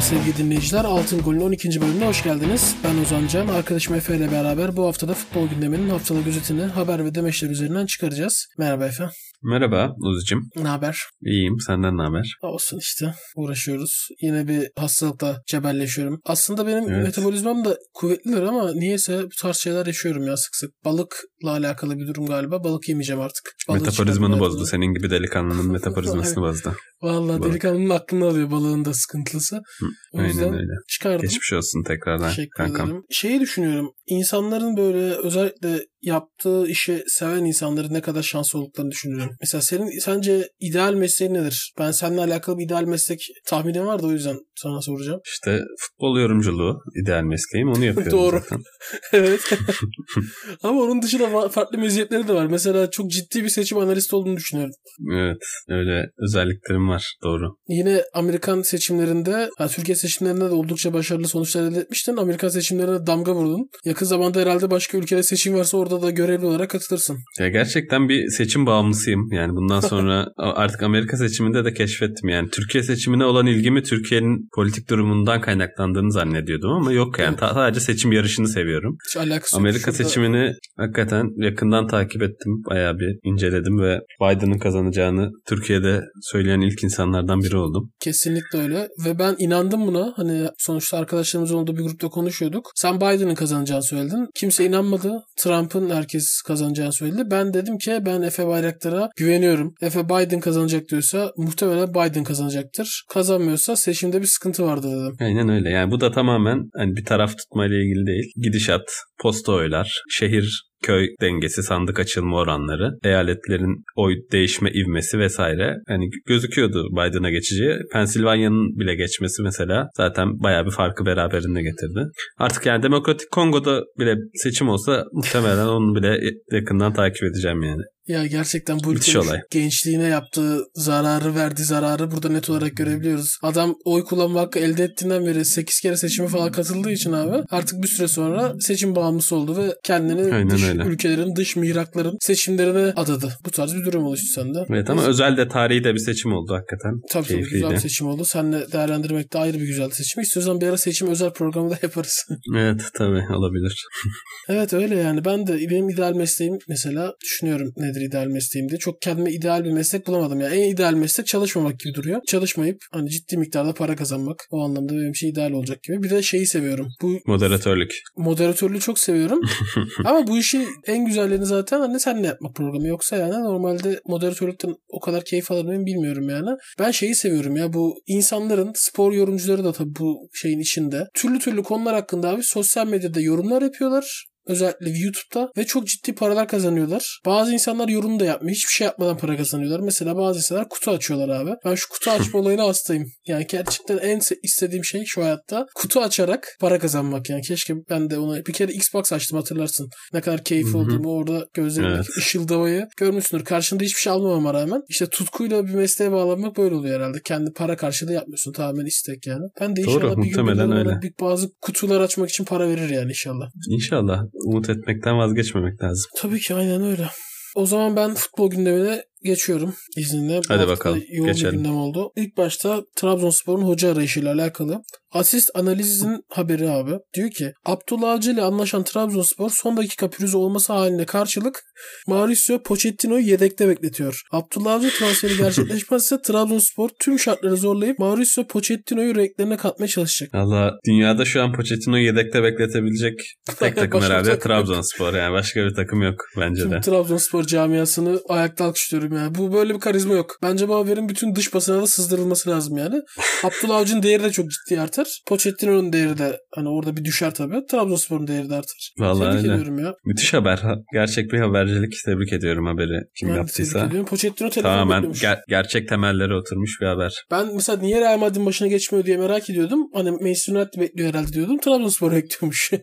Merhaba sevgili dinleyiciler. Altın Gol'ün 12. bölümüne hoş geldiniz. Ben Ozan Can. Arkadaşım Efe ile beraber bu haftada futbol gündeminin haftalık özetini haber ve demeçler üzerinden çıkaracağız. Merhaba Efe. Merhaba Uzi'cim. Ne haber? İyiyim. Senden ne haber? Olsun işte. Uğraşıyoruz. Yine bir hastalıkla cebelleşiyorum. Aslında benim Evet. metabolizmam da kuvvetlidir ama niyeyse bu tarz şeyler yaşıyorum ya sık sık. Balıkla alakalı bir durum galiba. Balık yemeyeceğim artık. Balığı Metabolizmanı bozdu. Senin gibi delikanlının metabolizmasını bozdu. Vallahi Balık. delikanlının aklını alıyor balığın da sıkıntılısı. O Aynen yüzden öyle. çıkardım. Geçmiş olsun tekrardan Teşekkür kankam. ederim. Şeyi düşünüyorum. İnsanların böyle özellikle yaptığı işi seven insanların ne kadar şanslı olduklarını düşünüyorum. Mesela senin sence ideal mesleğin nedir? Ben seninle alakalı bir ideal meslek tahminim var da o yüzden sana soracağım. İşte futbol yorumculuğu ideal mesleğim. Onu yapıyorum Doğru. zaten. evet. Ama onun dışında fa- farklı meziyetleri de var. Mesela çok ciddi bir seçim analisti olduğunu düşünüyorum. Evet. Öyle özelliklerim var. Doğru. Yine Amerikan seçimlerinde, ha, Türkiye seçimlerinde de oldukça başarılı sonuçlar elde etmiştin. Amerikan seçimlerine damga vurdun. Yakın zamanda herhalde başka ülkede seçim varsa orada da görevli olarak katılırsın. Ya gerçekten bir seçim bağımlısıyım. Yani bundan sonra artık Amerika seçiminde de keşfettim. Yani Türkiye seçimine olan ilgimi Türkiye'nin politik durumundan kaynaklandığını zannediyordum ama yok yani. Ta- sadece seçim yarışını seviyorum. Hiç alakası yok. Amerika Şurada- seçimini hakikaten yakından takip ettim. Bayağı bir inceledim ve Biden'ın kazanacağını Türkiye'de söyleyen ilk insanlardan biri oldum. Kesinlikle öyle. Ve ben inandım buna. Hani sonuçta arkadaşlarımızın olduğu bir grupta konuşuyorduk. Sen Biden'ın kazanacağını söyledin. Kimse inanmadı. Trump'ın herkes kazanacağını söyledi. Ben dedim ki ben Efe Bayraktar'a güveniyorum. Efe Biden kazanacak diyorsa muhtemelen Biden kazanacaktır. Kazanmıyorsa seçimde bir sıkıntı vardı dedim. Aynen öyle. Yani bu da tamamen hani bir taraf tutmayla ilgili değil. Gidişat, posta oylar, şehir köy dengesi, sandık açılma oranları, eyaletlerin oy değişme ivmesi vesaire. Yani gözüküyordu Biden'a geçeceği. Pensilvanya'nın bile geçmesi mesela zaten bayağı bir farkı beraberinde getirdi. Artık yani Demokratik Kongo'da bile seçim olsa muhtemelen onu bile yakından takip edeceğim yani. Ya gerçekten bu ülkenin olay. gençliğine yaptığı zararı, verdiği zararı burada net olarak görebiliyoruz. Adam oy kullanma hakkı elde ettiğinden beri 8 kere seçime falan katıldığı için abi artık bir süre sonra seçim bağımlısı oldu ve kendini Aynen dış öyle. ülkelerin, dış mihrakların seçimlerine adadı. Bu tarz bir durum oluştu sende. Evet ama özel de tarihi de bir seçim oldu hakikaten. Tabii tabii güzel bir seçim oldu. Seninle değerlendirmek de ayrı bir güzel seçim. İstiyorsan bir ara seçim özel programı da yaparız. Evet tabii olabilir. evet öyle yani. Ben de benim ideal mesleğim mesela düşünüyorum nedir ideal mesleğim diye. Çok kendime ideal bir meslek bulamadım. Yani en ideal meslek çalışmamak gibi duruyor. Çalışmayıp hani ciddi miktarda para kazanmak. O anlamda benim için ideal olacak gibi. Bir de şeyi seviyorum. Bu Moderatörlük. moderatörlüğü çok seviyorum. Ama bu işin en güzellerini zaten hani senle yapmak programı. Yoksa yani normalde moderatörlükten o kadar keyif alır mıyım bilmiyorum yani. Ben şeyi seviyorum ya bu insanların spor yorumcuları da tabii bu şeyin içinde. Türlü türlü konular hakkında abi sosyal medyada yorumlar yapıyorlar. Özellikle YouTube'da ve çok ciddi paralar kazanıyorlar. Bazı insanlar yorum da yapmıyor. Hiçbir şey yapmadan para kazanıyorlar. Mesela bazı insanlar kutu açıyorlar abi. Ben şu kutu açma olayına hastayım. Yani gerçekten en istediğim şey şu hayatta kutu açarak para kazanmak. Yani keşke ben de ona bir kere Xbox açtım hatırlarsın. Ne kadar keyif olduğumu orada gözlerimdeki Evet. ışıldamayı görmüşsündür. Karşında hiçbir şey almamama rağmen işte tutkuyla bir mesleğe bağlanmak böyle oluyor herhalde. Kendi para karşılığı yapmıyorsun. Tamamen istek yani. Ben de Doğru, inşallah bir gün muhtemelen öyle. bir bazı kutular açmak için para verir yani inşallah. İnşallah. Umut etmekten vazgeçmemek lazım. Tabii ki aynen öyle. O zaman ben futbol gündemine geçiyorum izninle. Bu Hadi bakalım, Yoğun geçelim. bir gündem oldu. İlk başta Trabzonspor'un hoca arayışıyla alakalı. Asist analizin haberi abi. Diyor ki Abdullah Avcı ile anlaşan Trabzonspor son dakika pürüzü olması haline karşılık Mauricio Pochettino'yu yedekte bekletiyor. Abdullah Avcı transferi gerçekleşmezse Trabzonspor tüm şartları zorlayıp Mauricio Pochettino'yu renklerine katmaya çalışacak. Valla dünyada şu an Pochettino'yu yedekte bekletebilecek tek takım herhalde. Trabzonspor. Yani başka bir takım yok bence Tüm de. Trabzonspor camiasını ayakta alkışlıyorum yani. Bu böyle bir karizma yok. Bence bu haberin bütün dış basına da sızdırılması lazım yani. Abdullah Avcı'nın değeri de çok ciddi artar. Pochettino'nun değeri de hani orada bir düşer tabii. Trabzonspor'un değeri de artar. Vallahi Tebrik öyle. ediyorum ya. Müthiş haber. Ha- Gerçek bir habercilik. Tebrik ediyorum haberi kim Ben de tebrik yaptıysa. ediyorum. Pochettino telefon Tamamen ger- gerçek temellere oturmuş bir haber. Ben mesela niye Real Madrid'in başına geçmiyor diye merak ediyordum. Hani Manchester United bekliyor herhalde diyordum. Trabzonspor bekliyormuş.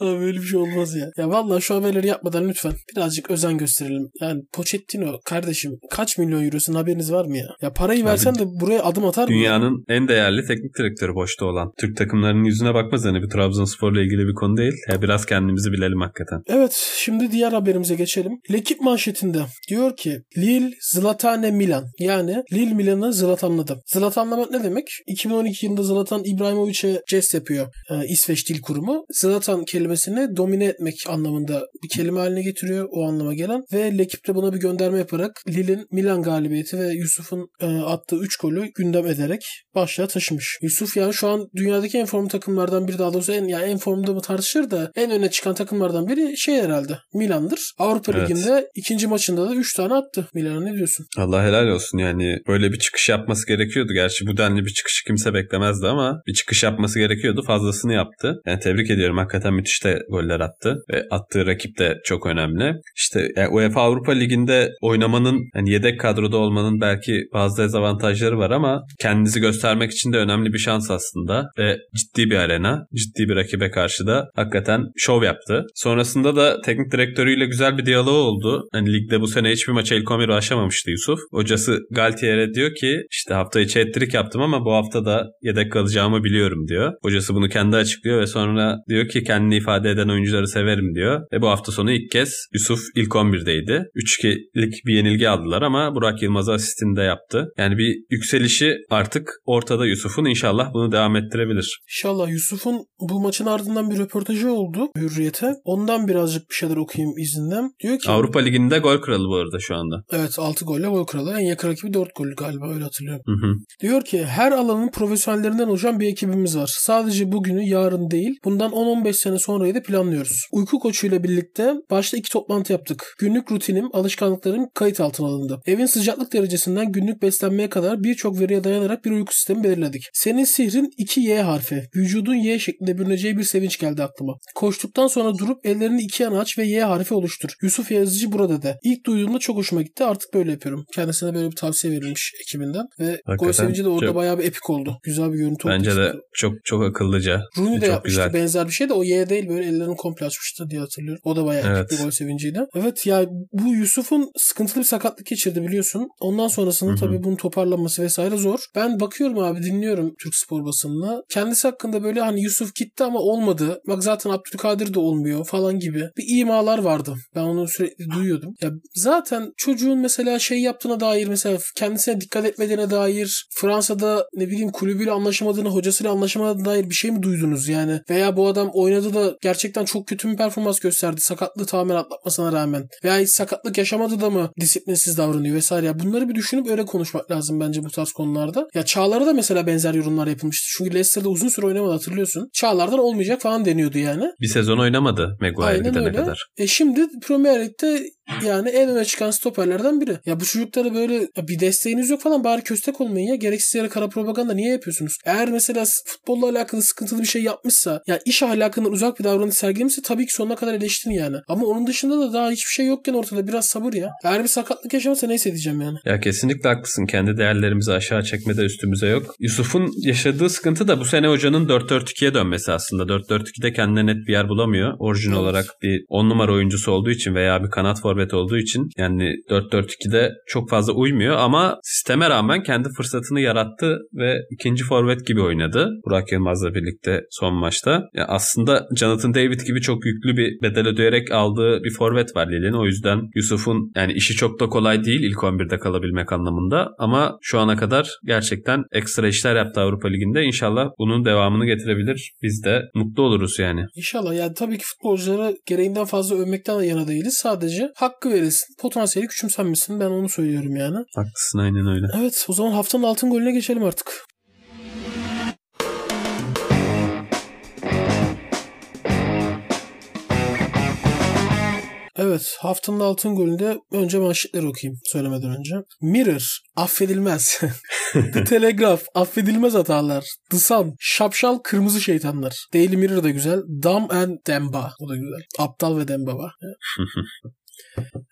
Abi böyle bir şey olmaz ya. Ya vallahi şu haberleri yapmadan lütfen birazcık özen gösterelim. Yani Pochettino kardeşim kaç milyon eurosun haberiniz var mı ya? Ya parayı versen de buraya adım atar mı? Dünyanın en değerli teknik direktörü boşta olan. Türk takımlarının yüzüne bakmaz hani bir Trabzonspor'la ilgili bir konu değil. Ya biraz kendimizi bilelim hakikaten. Evet şimdi diğer haberimize geçelim. Lekip manşetinde diyor ki Lille Zlatane Milan. Yani Lille Milan'ı Zlatanladı. Zlatanlamak ne demek? 2012 yılında Zlatan İbrahimovic'e jest yapıyor. Ee, İsveç Dil Kurumu. Zlatan kelimesini domine etmek anlamında bir kelime haline getiriyor o anlama gelen ve Lekip de buna bir gönderme yaparak Lille'in Milan galibiyeti ve Yusuf'un e, attığı 3 golü gündem ederek başlığa taşımış. Yusuf yani şu an dünyadaki en formlu takımlardan biri daha doğrusu en, yani en formda mı tartışır da en öne çıkan takımlardan biri şey herhalde Milan'dır. Avrupa evet. Ligi'nde ikinci maçında da 3 tane attı. Milan'a ne diyorsun? Allah helal olsun yani böyle bir çıkış yapması gerekiyordu. Gerçi bu denli bir çıkışı kimse beklemezdi ama bir çıkış yapması gerekiyordu. Fazlasını yaptı. Yani tebrik ediyorum. Hakikaten müthiş de goller attı. Ve attığı rakip de çok önemli. İşte yani UEFA Avrupa Ligi'nde oynamanın yani yedek kadroda olmanın belki bazı dezavantajları var ama kendinizi göstermek için de önemli bir şans aslında. Ve ciddi bir arena. Ciddi bir rakibe karşı da hakikaten şov yaptı. Sonrasında da teknik direktörüyle güzel bir diyaloğu oldu. Hani ligde bu sene hiçbir maça ilk 11 aşamamıştı Yusuf. Hocası Galtier'e diyor ki işte hafta içi ettirik yaptım ama bu hafta da yedek kalacağımı biliyorum diyor. Hocası bunu kendi açıklıyor ve sonra diyor ki kendini ifade eden oyuncuları severim diyor. Ve bu hafta sonu ilk kez Yusuf ilk 11'deydi. 3-2'lik bir yenilgi aldılar ama Burak Yılmaz asistini de yaptı. Yani bir yükselişi artık ortada Yusuf'un inşallah bunu devam ettirebilir. İnşallah Yusuf'un bu maçın ardından bir röportajı oldu Hürriyet'e. Ondan birazcık bir şeyler okuyayım izinden. Diyor ki Avrupa Ligi'nde gol kralı bu arada şu anda. Evet 6 golle gol kralı. En yakın rakibi 4 gol galiba öyle hatırlıyorum. Hı hı. Diyor ki her alanın profesyonellerinden oluşan bir ekibimiz var. Sadece bugünü yarın değil bundan 10-15 sene sonrayı da planlıyoruz. Uyku koçuyla birlikte başta iki toplantı yaptık. Günlük rutinim, alışkanlıklarım kayıt altına alındı. Evin sıcaklık derecesinden günlük beslenmeye kadar birçok veriye dayanarak bir uyku sistemi belirledik. Senin sihrin 2Y harfi. Vücudun Y şeklinde bürüneceği bir sevinç geldi aklıma. Koştuktan sonra durup ellerini iki yana aç ve Y harfi oluştur. Yusuf Yazıcı burada de. İlk duyduğumda çok hoşuma gitti. Artık böyle yapıyorum. Kendisine böyle bir tavsiye verilmiş ekibinden. Ve Hakikaten gol sevinci de orada çok... bayağı bir epik oldu. Güzel bir görüntü oldu. Bence de çok çok akıllıca. Rooney de yapmıştı güzel. benzer bir şey de o Y değil böyle ellerini komple açmıştı diye hatırlıyorum. O da bayağı evet. bir gol sevinciydi. Evet ya bu Yusuf'un sıkıntılı bir sakatlık geçirdi biliyorsun. Ondan sonrasında tabii bunun toparlanması vesaire zor. Ben bakıyorum abi dinliyorum Türk spor basınına. Kendisi hakkında böyle hani Yusuf gitti ama olmadı. Bak zaten Abdülkadir de olmuyor falan gibi. Bir imalar vardı. Ben onu sürekli duyuyordum. Ya zaten çocuğun mesela şey yaptığına dair mesela kendisine dikkat etmediğine dair Fransa'da ne bileyim kulübüyle anlaşamadığını, hocasıyla anlaşamadığına dair bir şey mi duydunuz yani? Veya bu adam oynadı da gerçekten çok kötü bir performans gösterdi. Sakatlığı tamamen atlatmasına rağmen. Veya hiç sakatlık yaşamadı da mı disiplinsiz davranıyor vesaire. Ya bunları bir düşünüp öyle konuşmak lazım bence bu tarz konularda. Ya Çağlar'a da mesela benzer yorumlar yapılmıştı. Çünkü Leicester'da uzun süre oynamadı hatırlıyorsun. Çağlar'dan olmayacak falan deniyordu yani. Bir sezon oynamadı Maguire Aynen gidene öyle. kadar. E şimdi Premier Lig'de yani en öne çıkan stoperlerden biri. Ya bu çocuklara böyle bir desteğiniz yok falan bari köstek olmayın ya. Gereksiz yere kara propaganda niye yapıyorsunuz? Eğer mesela futbolla alakalı sıkıntılı bir şey yapmışsa ya iş ahlakından uzak bir davranış sergilemişse tabii ki sonuna kadar eleştirin yani. Ama onun dışında da daha hiçbir şey yokken ortada biraz sabır ya. Eğer bir sakatlık yaşamasa neyse diyeceğim yani. Ya kesinlikle haklısın. Kendi değerlerimizi aşağı çekmede üstümüze yok. Yusuf'un yaşadığı sıkıntı da bu sene hocanın 4-4-2'ye dönmesi aslında. 4-4-2'de kendine net bir yer bulamıyor. Orijin evet. olarak bir 10 numara oyuncusu olduğu için veya bir kanat forvet olduğu için yani 4-4-2'de çok fazla uymuyor ama sisteme rağmen kendi fırsatını yarattı ve ikinci forvet gibi oynadı. Burak Yılmaz'la birlikte son maçta. Yani aslında Jonathan David gibi çok yüklü bir bedel ödeyerek aldığı bir forvet var Lille'nin. O yüzden Yusuf'un yani işi çok da kolay değil ilk 11'de kalabilmek anlamında ama şu ana kadar gerçekten ekstra işler yaptı Avrupa Ligi'nde. İnşallah bunun devamını getirebilir. Biz de mutlu oluruz yani. İnşallah yani tabii ki futbolcuları gereğinden fazla övmekten yana değiliz. Sadece hakkı verilsin. Potansiyeli küçümsenmesin. Ben onu söylüyorum yani. Haklısın aynen öyle. Evet o zaman haftanın altın golüne geçelim artık. Evet haftanın altın golünde önce manşetleri okuyayım söylemeden önce. Mirror affedilmez. The Telegraph affedilmez hatalar. The Sun şapşal kırmızı şeytanlar. Daily Mirror da güzel. Dumb and Demba o da güzel. Aptal ve Demba var.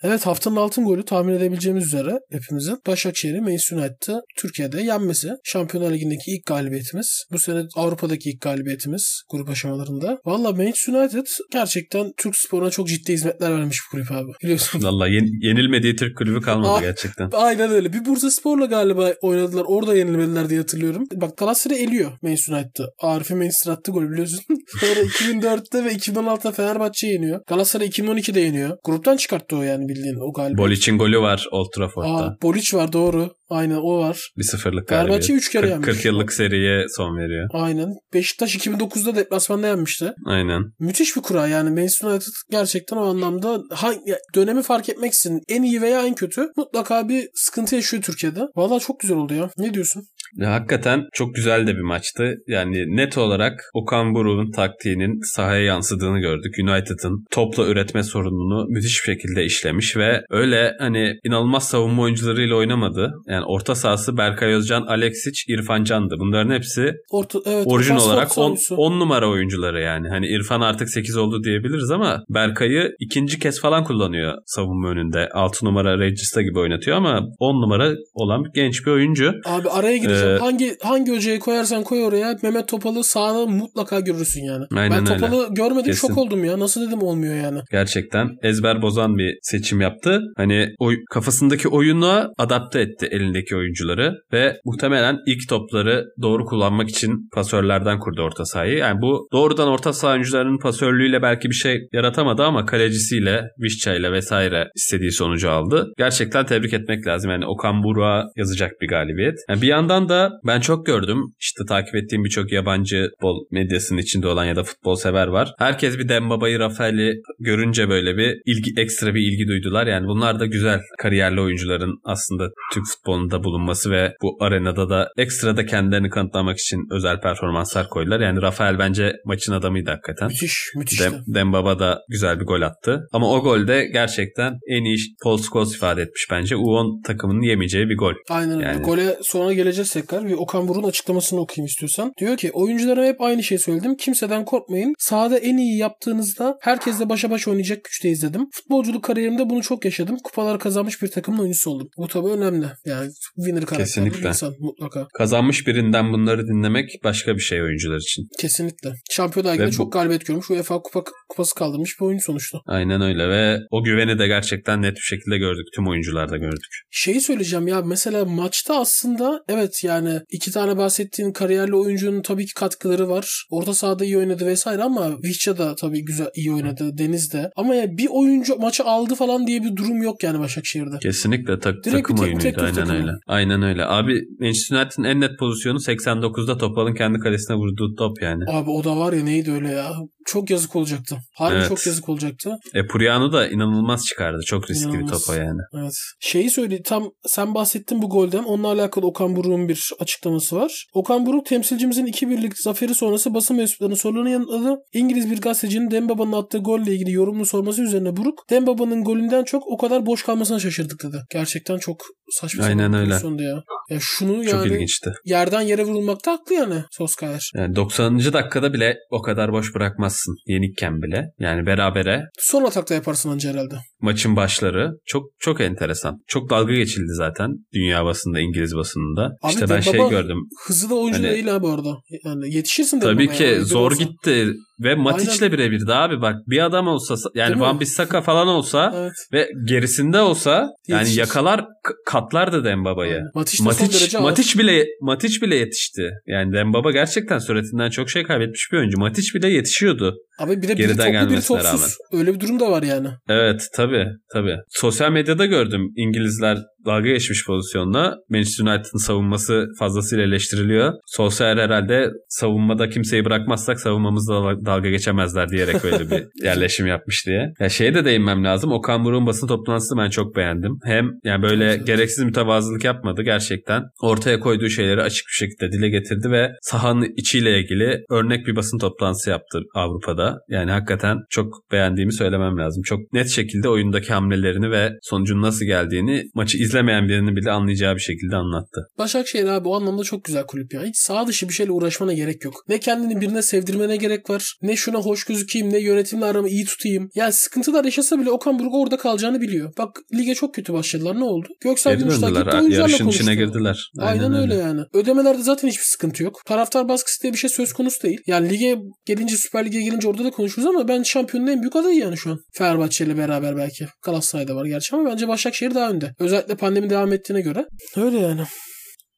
Evet haftanın altın golü tahmin edebileceğimiz üzere hepimizin Başakşehir'i Manchester United'ı Türkiye'de yenmesi. Şampiyonlar Ligi'ndeki ilk galibiyetimiz. Bu sene Avrupa'daki ilk galibiyetimiz grup aşamalarında. Valla Manchester United gerçekten Türk sporuna çok ciddi hizmetler vermiş bu kulüp abi. Biliyorsun. Valla yen- yenilmediği Türk kulübü kalmadı Aa, gerçekten. Aynen öyle. Bir Bursa Spor'la galiba oynadılar. Orada yenilmediler diye hatırlıyorum. Bak Galatasaray eliyor Manchester United'ı. Arif'e Manchester attı gol biliyorsun. Sonra 2004'te ve 2016'da Fenerbahçe yeniyor. Galatasaray 2012'de yeniyor. Gruptan çıkarttı o yani bildiğin o galibiyet. Bolic'in golü var Old Trafford'da. Aa, Boliç var doğru. Aynen o var. Bir sıfırlık Fenerbahçe galibiyet. üç kere 40, yenmiş. 40 yıllık seriye son veriyor. Aynen. Beşiktaş 2009'da deplasmanda yenmişti. Aynen. Müthiş bir kura yani Manchester United gerçekten o anlamda ha, ya, dönemi fark etmeksizin en iyi veya en kötü mutlaka bir sıkıntı yaşıyor Türkiye'de. Valla çok güzel oldu ya. Ne diyorsun? Hakikaten çok güzel de bir maçtı. Yani net olarak Okan Buruk'un taktiğinin sahaya yansıdığını gördük. United'ın topla üretme sorununu müthiş bir şekilde işlemiş ve öyle hani inanılmaz savunma oyuncularıyla oynamadı. Yani orta sahası Berkay Özcan, Alexic, İrfan Can'dı. Bunların hepsi Orta, evet, orijin olarak orta 10 savunucusu. numara oyuncuları yani. Hani İrfan artık 8 oldu diyebiliriz ama Berkay'ı ikinci kez falan kullanıyor savunma önünde. 6 numara Regista gibi oynatıyor ama 10 numara olan genç bir oyuncu. Abi araya gireceğim. Ee, hangi hangi hocayı koyarsan koy oraya Mehmet Topal'ı sağda mutlaka görürsün yani. Aynen ben öyle. Topal'ı görmedim Kesin. şok oldum ya. Nasıl dedim olmuyor yani. Gerçekten ezber bozan bir seçim yaptı. Hani oy, kafasındaki oyuna adapte etti elindeki oyuncuları ve muhtemelen ilk topları doğru kullanmak için pasörlerden kurdu orta sahayı. Yani bu doğrudan orta saha oyuncularının pasörlüğüyle belki bir şey yaratamadı ama kalecisiyle, Vişça ile vesaire istediği sonucu aldı. Gerçekten tebrik etmek lazım. Yani Okan Buruk'a yazacak bir galibiyet. Yani bir yandan da ben çok gördüm. İşte takip ettiğim birçok yabancı futbol medyasının içinde olan ya da futbol sever var. Herkes bir Dembaba'yı, Rafael'i görünce böyle bir ilgi ekstra bir ilgi duydular. Yani bunlar da güzel kariyerli oyuncuların aslında Türk futbolunda bulunması ve bu arenada da ekstra da kendilerini kanıtlamak için özel performanslar koydular. Yani Rafael bence maçın adamıydı hakikaten. Müthiş. Müthişti. Dem, Dembaba da güzel bir gol attı. Ama o golde gerçekten en iyi Paul Scholes ifade etmiş bence. U10 takımının yemeyeceği bir gol. Aynen öyle. Yani- Gole sonra geleceğiz tekrar. Bir Okan Buruk'un açıklamasını okuyayım istiyorsan. Diyor ki oyunculara hep aynı şeyi söyledim. Kimseden korkmayın. Sahada en iyi yaptığınızda herkesle başa baş oynayacak güçte izledim. Futbolculuk kariyerimde bunu çok yaşadım. Kupalar kazanmış bir takımın oyuncusu oldum. Bu tabii önemli. Yani winner karakterli Kesinlikle. insan mutlaka. Kazanmış birinden bunları dinlemek başka bir şey oyuncular için. Kesinlikle. Şampiyonlar Ligi'nde Ve bu- çok galibiyet görmüş. UEFA kupa, kupası kaldırmış bir oyuncu sonuçta. Aynen öyle ve o güveni de gerçekten net bir şekilde gördük. Tüm oyuncularda gördük. Şeyi söyleyeceğim ya mesela maçta aslında evet yani iki tane bahsettiğin kariyerli oyuncunun tabii ki katkıları var. Orta sahada iyi oynadı vesaire ama Vişça da tabii güzel iyi oynadı. Deniz de. Ama ya bir oyuncu maçı aldı falan diye bir durum yok yani Başakşehir'de. Kesinlikle tak- Direkt takım tek- oyunuydu tek bir aynen takım. öyle. Aynen öyle. Abi Manchester United'ın en net pozisyonu 89'da Topal'ın kendi kalesine vurduğu top yani. Abi o da var ya neydi öyle ya. Çok yazık olacaktı. Harbi Evet. çok yazık olacaktı. E Puriano da inanılmaz çıkardı. Çok riskli İnanılmaz. bir topa yani. Evet. Şeyi söyle tam sen bahsettin bu golden. Onunla alakalı Okan Buruk'un bir açıklaması var. Okan Buruk temsilcimizin 2-1'lik zaferi sonrası basın mensuplarının sorularını yanıtladı. İngiliz bir gazetecinin Dembaba'nın attığı golle ilgili yorumunu sorması üzerine Buruk Dembaba'nın golünden çok o kadar boş kalmasına şaşırdık dedi. Gerçekten çok saçma Aynen öyle. ya. Ya şunu Çok yani ilginçti. yerden yere vurulmakta haklı yani Soskayer. Yani 90. dakikada bile o kadar boş bırakmazsın. Yenikken bile. Yani berabere Son atakta yaparsın anca herhalde. maçın başları çok çok enteresan. Çok dalga geçildi zaten dünya basında, İngiliz basınında. Abi işte ben şey Dembaba gördüm. Hızlı da oyuncu Hani- değil ha bu arada. Yani yetişirsin Tabii Dembaba'ya ki yani, zor olsa. gitti ve Matic'le birebirdi abi bak. Bir adam olsa yani Değil? Van Bissaka falan olsa Evet. ve gerisinde olsa yani Yetişir. yakalar k- katlardı Dembaba'yı. Aynen. Matic Matic. Matic bile Matic bile yetişti. Yani Dembaba gerçekten süratinden çok şey kaybetmiş bir oyuncu. Matic bile yetişiyordu. Abi bir de biri Geriden toplu biri topsuz. rağmen. Öyle bir durum da var yani. Evet tabii tabii. Sosyal medyada gördüm İngilizler dalga geçmiş pozisyonla. Manchester United'ın savunması fazlasıyla eleştiriliyor. Solskjaer herhalde savunmada kimseyi bırakmazsak savunmamızda dalga geçemezler diyerek böyle bir yerleşim yapmış diye. Ya şeye de değinmem lazım. Okan Buruk'un basın toplantısını ben çok beğendim. Hem yani böyle gereksiz mütevazılık yapmadı gerçekten. Ortaya koyduğu şeyleri açık bir şekilde dile getirdi ve sahanın içiyle ilgili örnek bir basın toplantısı yaptı Avrupa'da. Da yani hakikaten çok beğendiğimi söylemem lazım. Çok net şekilde oyundaki hamlelerini ve sonucun nasıl geldiğini maçı izlemeyen birinin bile anlayacağı bir şekilde anlattı. Başakşehir abi o anlamda çok güzel kulüp ya. Hiç sağ dışı bir şeyle uğraşmana gerek yok. Ne kendini birine sevdirmene gerek var. Ne şuna hoş gözükeyim ne yönetimle aramı iyi tutayım. Yani sıkıntılar yaşasa bile Okan Buruk orada kalacağını biliyor. Bak lige çok kötü başladılar ne oldu? Göksel Gümüşler gitti oyuncularla konuştu. içine girdiler. Aynen, öyle yani. Ödemelerde zaten hiçbir sıkıntı yok. Taraftar baskısı diye bir şey söz konusu değil. Yani lige gelince Süper Lig'e gelince orada da konuşuruz ama ben şampiyonun en büyük adayı yani şu an. Fenerbahçe ile beraber belki. Galatasaray'da var gerçi ama bence Başakşehir daha önde. Özellikle pandemi devam ettiğine göre. Öyle yani.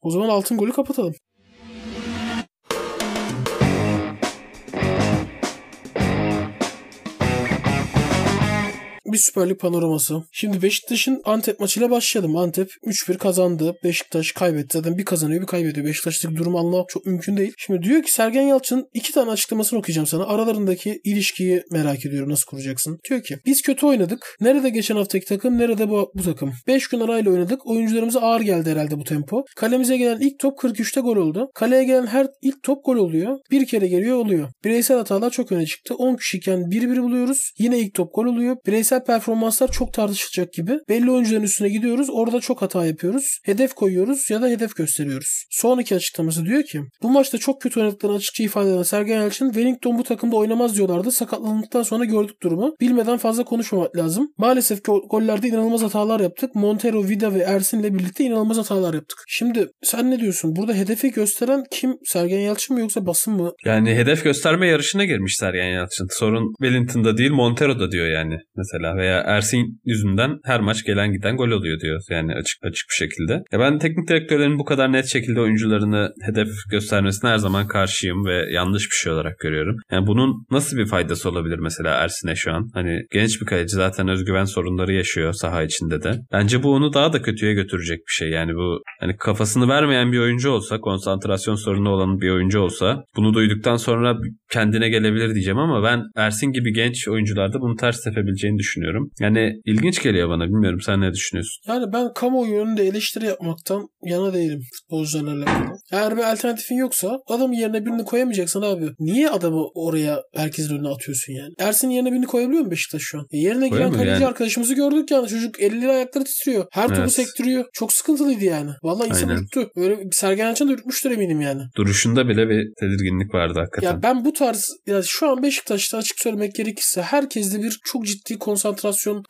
O zaman altın golü kapatalım. Bir Süper Lig panoraması. Şimdi Beşiktaş'ın Antep maçıyla başlayalım. Antep 3-1 kazandı. Beşiktaş kaybetti. Zaten bir kazanıyor bir kaybediyor. Beşiktaş'taki durumu anlamak çok mümkün değil. Şimdi diyor ki Sergen Yalçın iki tane açıklamasını okuyacağım sana. Aralarındaki ilişkiyi merak ediyorum. Nasıl kuracaksın? Diyor ki biz kötü oynadık. Nerede geçen haftaki takım? Nerede bu, bu takım? 5 gün arayla oynadık. Oyuncularımıza ağır geldi herhalde bu tempo. Kalemize gelen ilk top 43'te gol oldu. Kaleye gelen her ilk top gol oluyor. Bir kere geliyor oluyor. Bireysel hatalar çok öne çıktı. 10 kişiyken 1-1 buluyoruz. Yine ilk top gol oluyor. Bireysel performanslar çok tartışılacak gibi. Belli oyuncuların üstüne gidiyoruz. Orada çok hata yapıyoruz. Hedef koyuyoruz ya da hedef gösteriyoruz. Sonraki açıklaması diyor ki bu maçta çok kötü oynadıklarını açıkça ifade eden Sergen Yalçın Wellington bu takımda oynamaz diyorlardı. Sakatlandıktan sonra gördük durumu. Bilmeden fazla konuşmamak lazım. Maalesef ki gollerde inanılmaz hatalar yaptık. Montero, Vida ve Ersin'le birlikte inanılmaz hatalar yaptık. Şimdi sen ne diyorsun? Burada hedefi gösteren kim? Sergen Yalçın mı yoksa basın mı? Yani hedef gösterme yarışına girmiş Sergen Yalçın. Sorun Wellington'da değil Montero'da diyor yani mesela veya Ersin yüzünden her maç gelen giden gol oluyor diyor. Yani açık açık bir şekilde. Ya ben teknik direktörlerin bu kadar net şekilde oyuncularını hedef göstermesine her zaman karşıyım ve yanlış bir şey olarak görüyorum. Yani bunun nasıl bir faydası olabilir mesela Ersin'e şu an? Hani genç bir kaleci zaten özgüven sorunları yaşıyor saha içinde de. Bence bu onu daha da kötüye götürecek bir şey. Yani bu hani kafasını vermeyen bir oyuncu olsa, konsantrasyon sorunu olan bir oyuncu olsa bunu duyduktan sonra kendine gelebilir diyeceğim ama ben Ersin gibi genç oyuncularda bunu ters tepebileceğini düşünüyorum. Yani ilginç geliyor bana. Bilmiyorum sen ne düşünüyorsun? Yani ben kamuoyu önünde eleştiri yapmaktan yana değilim futbolcularla alakalı. Eğer bir alternatifin yoksa adamın yerine birini koyamayacaksın abi. Niye adamı oraya herkesin önüne atıyorsun yani? Ersin yerine birini koyabiliyor mu Beşiktaş şu an? E yerine giren kaleci yani. arkadaşımızı gördük yani. Çocuk elleri ayakları titriyor. Her topu Evet. sektiriyor. Çok sıkıntılıydı yani. Vallahi insan ürktü. Böyle Sergen Yalçın da ürkmüştür eminim yani. Duruşunda bile bir tedirginlik vardı hakikaten. Ya ben bu tarz ya şu an Beşiktaş'ta açık söylemek gerekirse herkeste bir çok ciddi konsantrasyon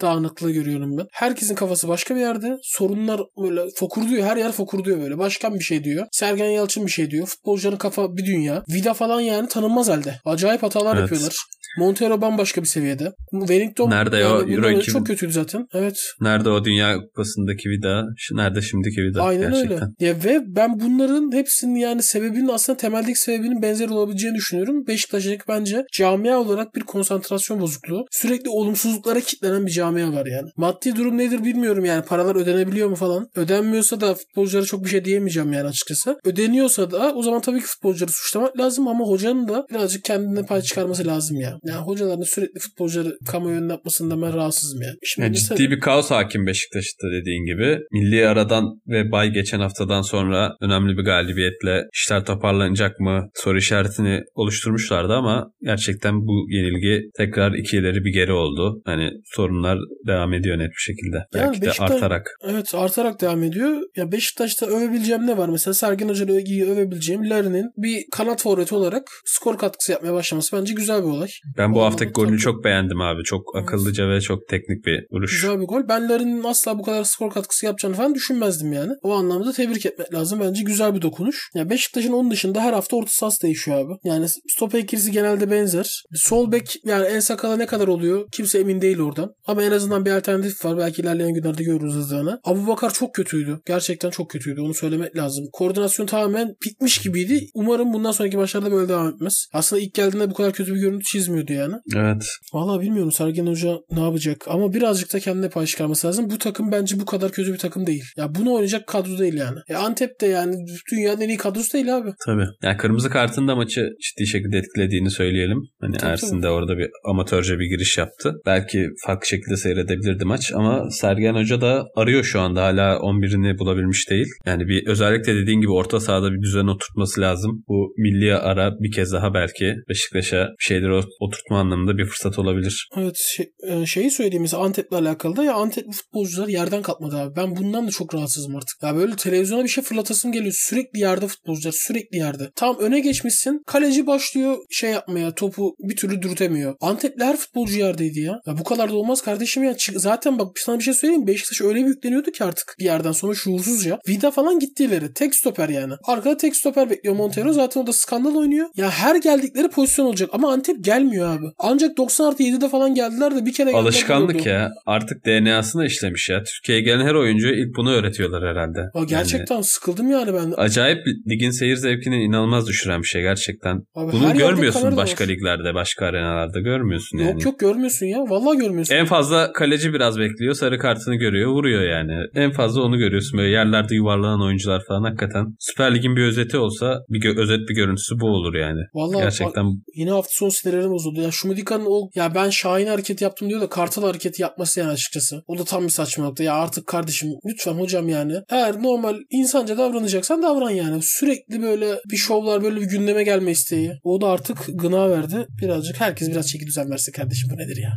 dağınıklığı görüyorum ben. Herkesin kafası başka bir yerde. Sorunlar böyle fokurduyor. Her yer fokurduyor böyle. Başkan bir şey diyor. Sergen Yalçın bir şey diyor. Futbolcuların kafa bir dünya. Vida falan yani tanınmaz halde. Acayip hatalar Evet. yapıyorlar. Montero bambaşka bir seviyede. Wellington Nerede yani o bundan Euro önce 2000? çok kötüydü zaten. Evet. Nerede o Dünya Kupası'ndaki vida? Nerede şimdiki vida? Aynen gerçekten. öyle. Ya ve ben bunların hepsinin yani sebebinin aslında temeldeki sebebinin benzer olabileceğini düşünüyorum. Beşiktaş'taki bence camia olarak bir konsantrasyon bozukluğu. Sürekli olumsuzluklara kilitlenen bir camia var yani. Maddi durum nedir bilmiyorum yani. Paralar ödenebiliyor mu falan. Ödenmiyorsa da futbolculara çok bir şey diyemeyeceğim yani açıkçası. Ödeniyorsa da o zaman tabii ki futbolcuları suçlamak lazım ama hocanın da birazcık kendine pay çıkarması lazım ya. Yani hocaların sürekli futbolcuları kamuoyu önüne atmasından ben rahatsızım yani. Şimdi Yani mesela- ciddi bir kaos hakim Beşiktaş'ta dediğin gibi. Milli aradan ve bay geçen haftadan sonra önemli bir galibiyetle işler toparlanacak mı soru işaretini oluşturmuşlardı ama gerçekten bu yenilgi tekrar iki ileri bir geri oldu. Hani sorunlar devam ediyor net bir şekilde. Belki de Beşiktaş- artarak. Evet artarak devam ediyor. Ya Beşiktaş'ta övebileceğim ne var? Mesela Sergen Hoca'yla iyi övebileceğim Larin'in bir kanat forveti olarak skor katkısı yapmaya başlaması bence güzel bir olay. Ben bu Vallahi haftaki tabii. golünü çok beğendim abi. Çok Evet. akıllıca ve çok teknik bir vuruş. Güzel bir gol. Ben Larin'in asla bu kadar skor katkısı yapacağını falan düşünmezdim yani. O anlamda tebrik etmek lazım. Bence güzel bir dokunuş. Ya Beşiktaş'ın onun dışında her hafta orta sahası değişiyor abi. Yani stoper ikilisi genelde benzer. Sol bek yani en sakala ne kadar oluyor? Kimse emin değil oradan. Ama en azından bir alternatif var. Belki ilerleyen günlerde görürüz hızlarını. Abu Bakar çok kötüydü. Gerçekten çok kötüydü. Onu söylemek lazım. Koordinasyon tamamen bitmiş gibiydi. Umarım bundan sonraki maçlarda böyle devam etmez. Aslında ilk geldiğinde bu kadar kötü bir görüntü çizmiyordu yani. Evet. Vallahi bilmiyorum Sergen Hoca ne yapacak ama birazcık da kendine pay çıkarması lazım. Bu takım bence bu kadar kötü bir takım değil. Ya bunu oynayacak kadro değil yani. E Antep de yani dünyanın en iyi kadrosu değil abi. Tabii. Yani kırmızı kartın da maçı ciddi şekilde etkilediğini söyleyelim. Hani Tabii, Ersin tabii. de orada bir amatörce bir giriş yaptı. Belki farklı şekilde seyredebilirdi maç ama Sergen Hoca da arıyor şu anda. Hala 11'ini bulabilmiş değil. Yani bir özellikle dediğin gibi orta sahada bir düzen oturtması lazım. Bu milli ara bir kez daha belki Beşiktaş'a bir şeyleri ot- oturtma anlamında bir fırsat olabilir. Evet şey, e, şeyi mesela Antep'le alakalı da ya Antepli futbolcular yerden kalkmadı abi. Ben bundan da çok rahatsızım artık. Ya böyle televizyona bir şey fırlatasım geliyor. Sürekli yerde futbolcular sürekli yerde. Tam öne geçmişsin. Kaleci başlıyor şey yapmaya topu bir türlü dürtemiyor. Antep'li her futbolcu yerdeydi ya. Ya bu kadar da olmaz kardeşim ya. Zaten bak sana bir şey söyleyeyim. Beşiktaş öyle bir yükleniyordu ki artık bir yerden sonra şuursuzca. Vida falan gitti ileri. Tek stoper yani. Arkada tek stoper bekliyor Montero. Zaten o da skandal oynuyor. Ya her geldikleri pozisyon olacak. Ama Antep gelmiyor abi. Ancak 90 artı 7'de falan geldiler de bir kere Alışkanlık ya. Artık DNA'sına işlemiş ya. Türkiye'ye gelen her oyuncu ilk bunu öğretiyorlar herhalde. Aa, gerçekten yani, sıkıldım yani ben. Acayip ligin seyir zevkini inanılmaz düşüren bir şey gerçekten. Abi, bunu görmüyorsun başka var. liglerde, başka arenalarda görmüyorsun yani. Yok yok görmüyorsun ya. Vallahi görmüyorsun. En fazla kaleci biraz bekliyor. Sarı kartını görüyor. Vuruyor yani. En fazla onu görüyorsun. Böyle yerlerde yuvarlanan oyuncular falan hakikaten. Süper Lig'in bir özeti olsa bir özet bir görüntüsü bu olur yani. Vallahi Gerçekten. Bak, yine hafta sonu sinirlerim bozuldu. Ya Şumidika'nın o ya ben Şahin hareket yaptım diyor da Kartal hareketi yapması yani açıkçası. O da tam bir saçmalıktı. Ya artık kardeşim lütfen hocam yani. Eğer normal insanca davranacaksan davran yani. Sürekli böyle bir şovlar böyle bir gündeme gelme isteği. O da artık gına verdi. Birazcık herkes biraz çeki düzen verse kardeşim bu nedir ya?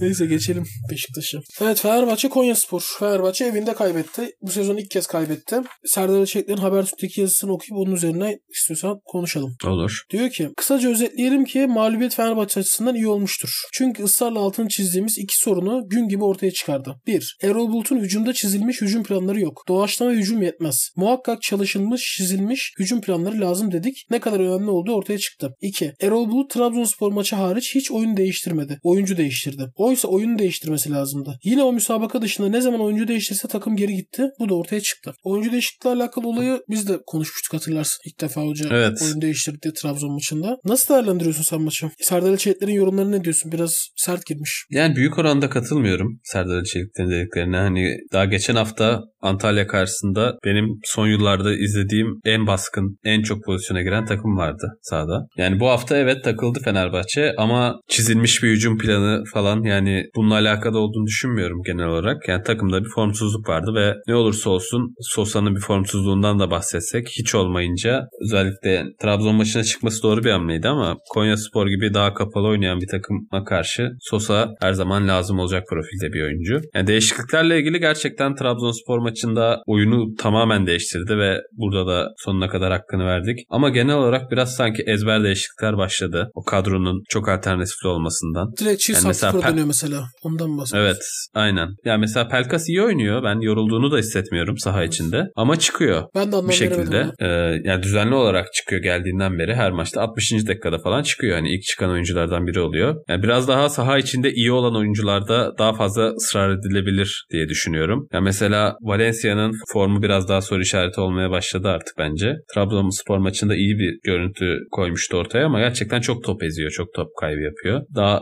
Neyse geçelim Beşiktaş'a. Evet Fenerbahçe Konya Spor. Fenerbahçe evinde kaybetti. Bu sezon ilk kez kaybetti. Serdar Açıklar'ın Habertürk'teki yazısını okuyup onun üzerine istiyorsan konuşalım. Olur. Diyor ki kısaca özetleyelim ki mağlubiyet Fenerbahçe açısından iyi olmuştur. Çünkü ısrarla altını çizdiğimiz iki sorunu gün gibi ortaya çıkardı. 1. Erol Bulut'un hücumda çizilmiş hücum planları yok. Doğaçlama hücum yetmez. Muhakkak çalışılmış, çizilmiş hücum planları lazım dedik. Ne kadar önemli olduğu ortaya çıktı. 2. Erol Bulut Trabzonspor maçı hariç hiç oyun değiştirmedi. Oyuncu değiştirdi. Oysa oyunu değiştirmesi lazımdı. Yine o müsabaka dışında ne zaman oyuncu değiştirse takım geri gitti. Bu da ortaya çıktı. Oyuncu değişiklikle alakalı olayı biz de konuşmuştuk hatırlarsın. İlk defa hoca evet. oyun değiştirdi Trabzon maçında. Nasıl değerlendiriyorsun sen maçı? Serdar Ali yorumları ne diyorsun? Biraz sert girmiş. Yani büyük oranda katılmıyorum Serdar Ali dediklerine. Hani daha geçen hafta Antalya karşısında benim son yıllarda izlediğim en baskın, en çok pozisyona giren takım vardı sahada. Yani bu hafta evet takıldı Fenerbahçe ama çizilmiş bir hücum planı falan yani bununla alakalı olduğunu düşünmüyorum genel olarak. Yani takımda bir formsuzluk vardı ve ne olursa olsun Sosa'nın bir formsuzluğundan da bahsetsek hiç olmayınca özellikle Trabzon maçına çıkması doğru bir hamleydi ama Konya Spor gibi daha kapalı oynayan bir takıma karşı Sosa her zaman lazım olacak profilde bir oyuncu. Yani değişikliklerle ilgili gerçekten Trabzonspor maçında oyunu tamamen değiştirdi ve burada da sonuna kadar hakkını verdik. Ama genel olarak biraz sanki ezber değişiklikler başladı. O kadronun çok alternatifli olmasından. Direkt çift mesela dönüyor mesela. Ondan bahsediyoruz. Evet aynen. Yani mesela Pelkas iyi oynuyor. Ben yorulduğunu da hissetmiyorum saha evet. içinde. Ama çıkıyor. Ben de bir şekilde. Ee, yani düzenli olarak çıkıyor geldiğinden beri her maçta 60. dakikada falan çıkıyor. Yani ilk çıkan oyunculardan biri oluyor. Yani biraz daha saha içinde iyi olan oyuncularda daha fazla ısrar edilebilir diye düşünüyorum. Yani mesela Valencia'nın formu biraz daha soru işareti olmaya başladı artık bence. Trabzonspor maçında iyi bir görüntü koymuştu ortaya ama gerçekten çok top eziyor. Çok top kaybı yapıyor. Daha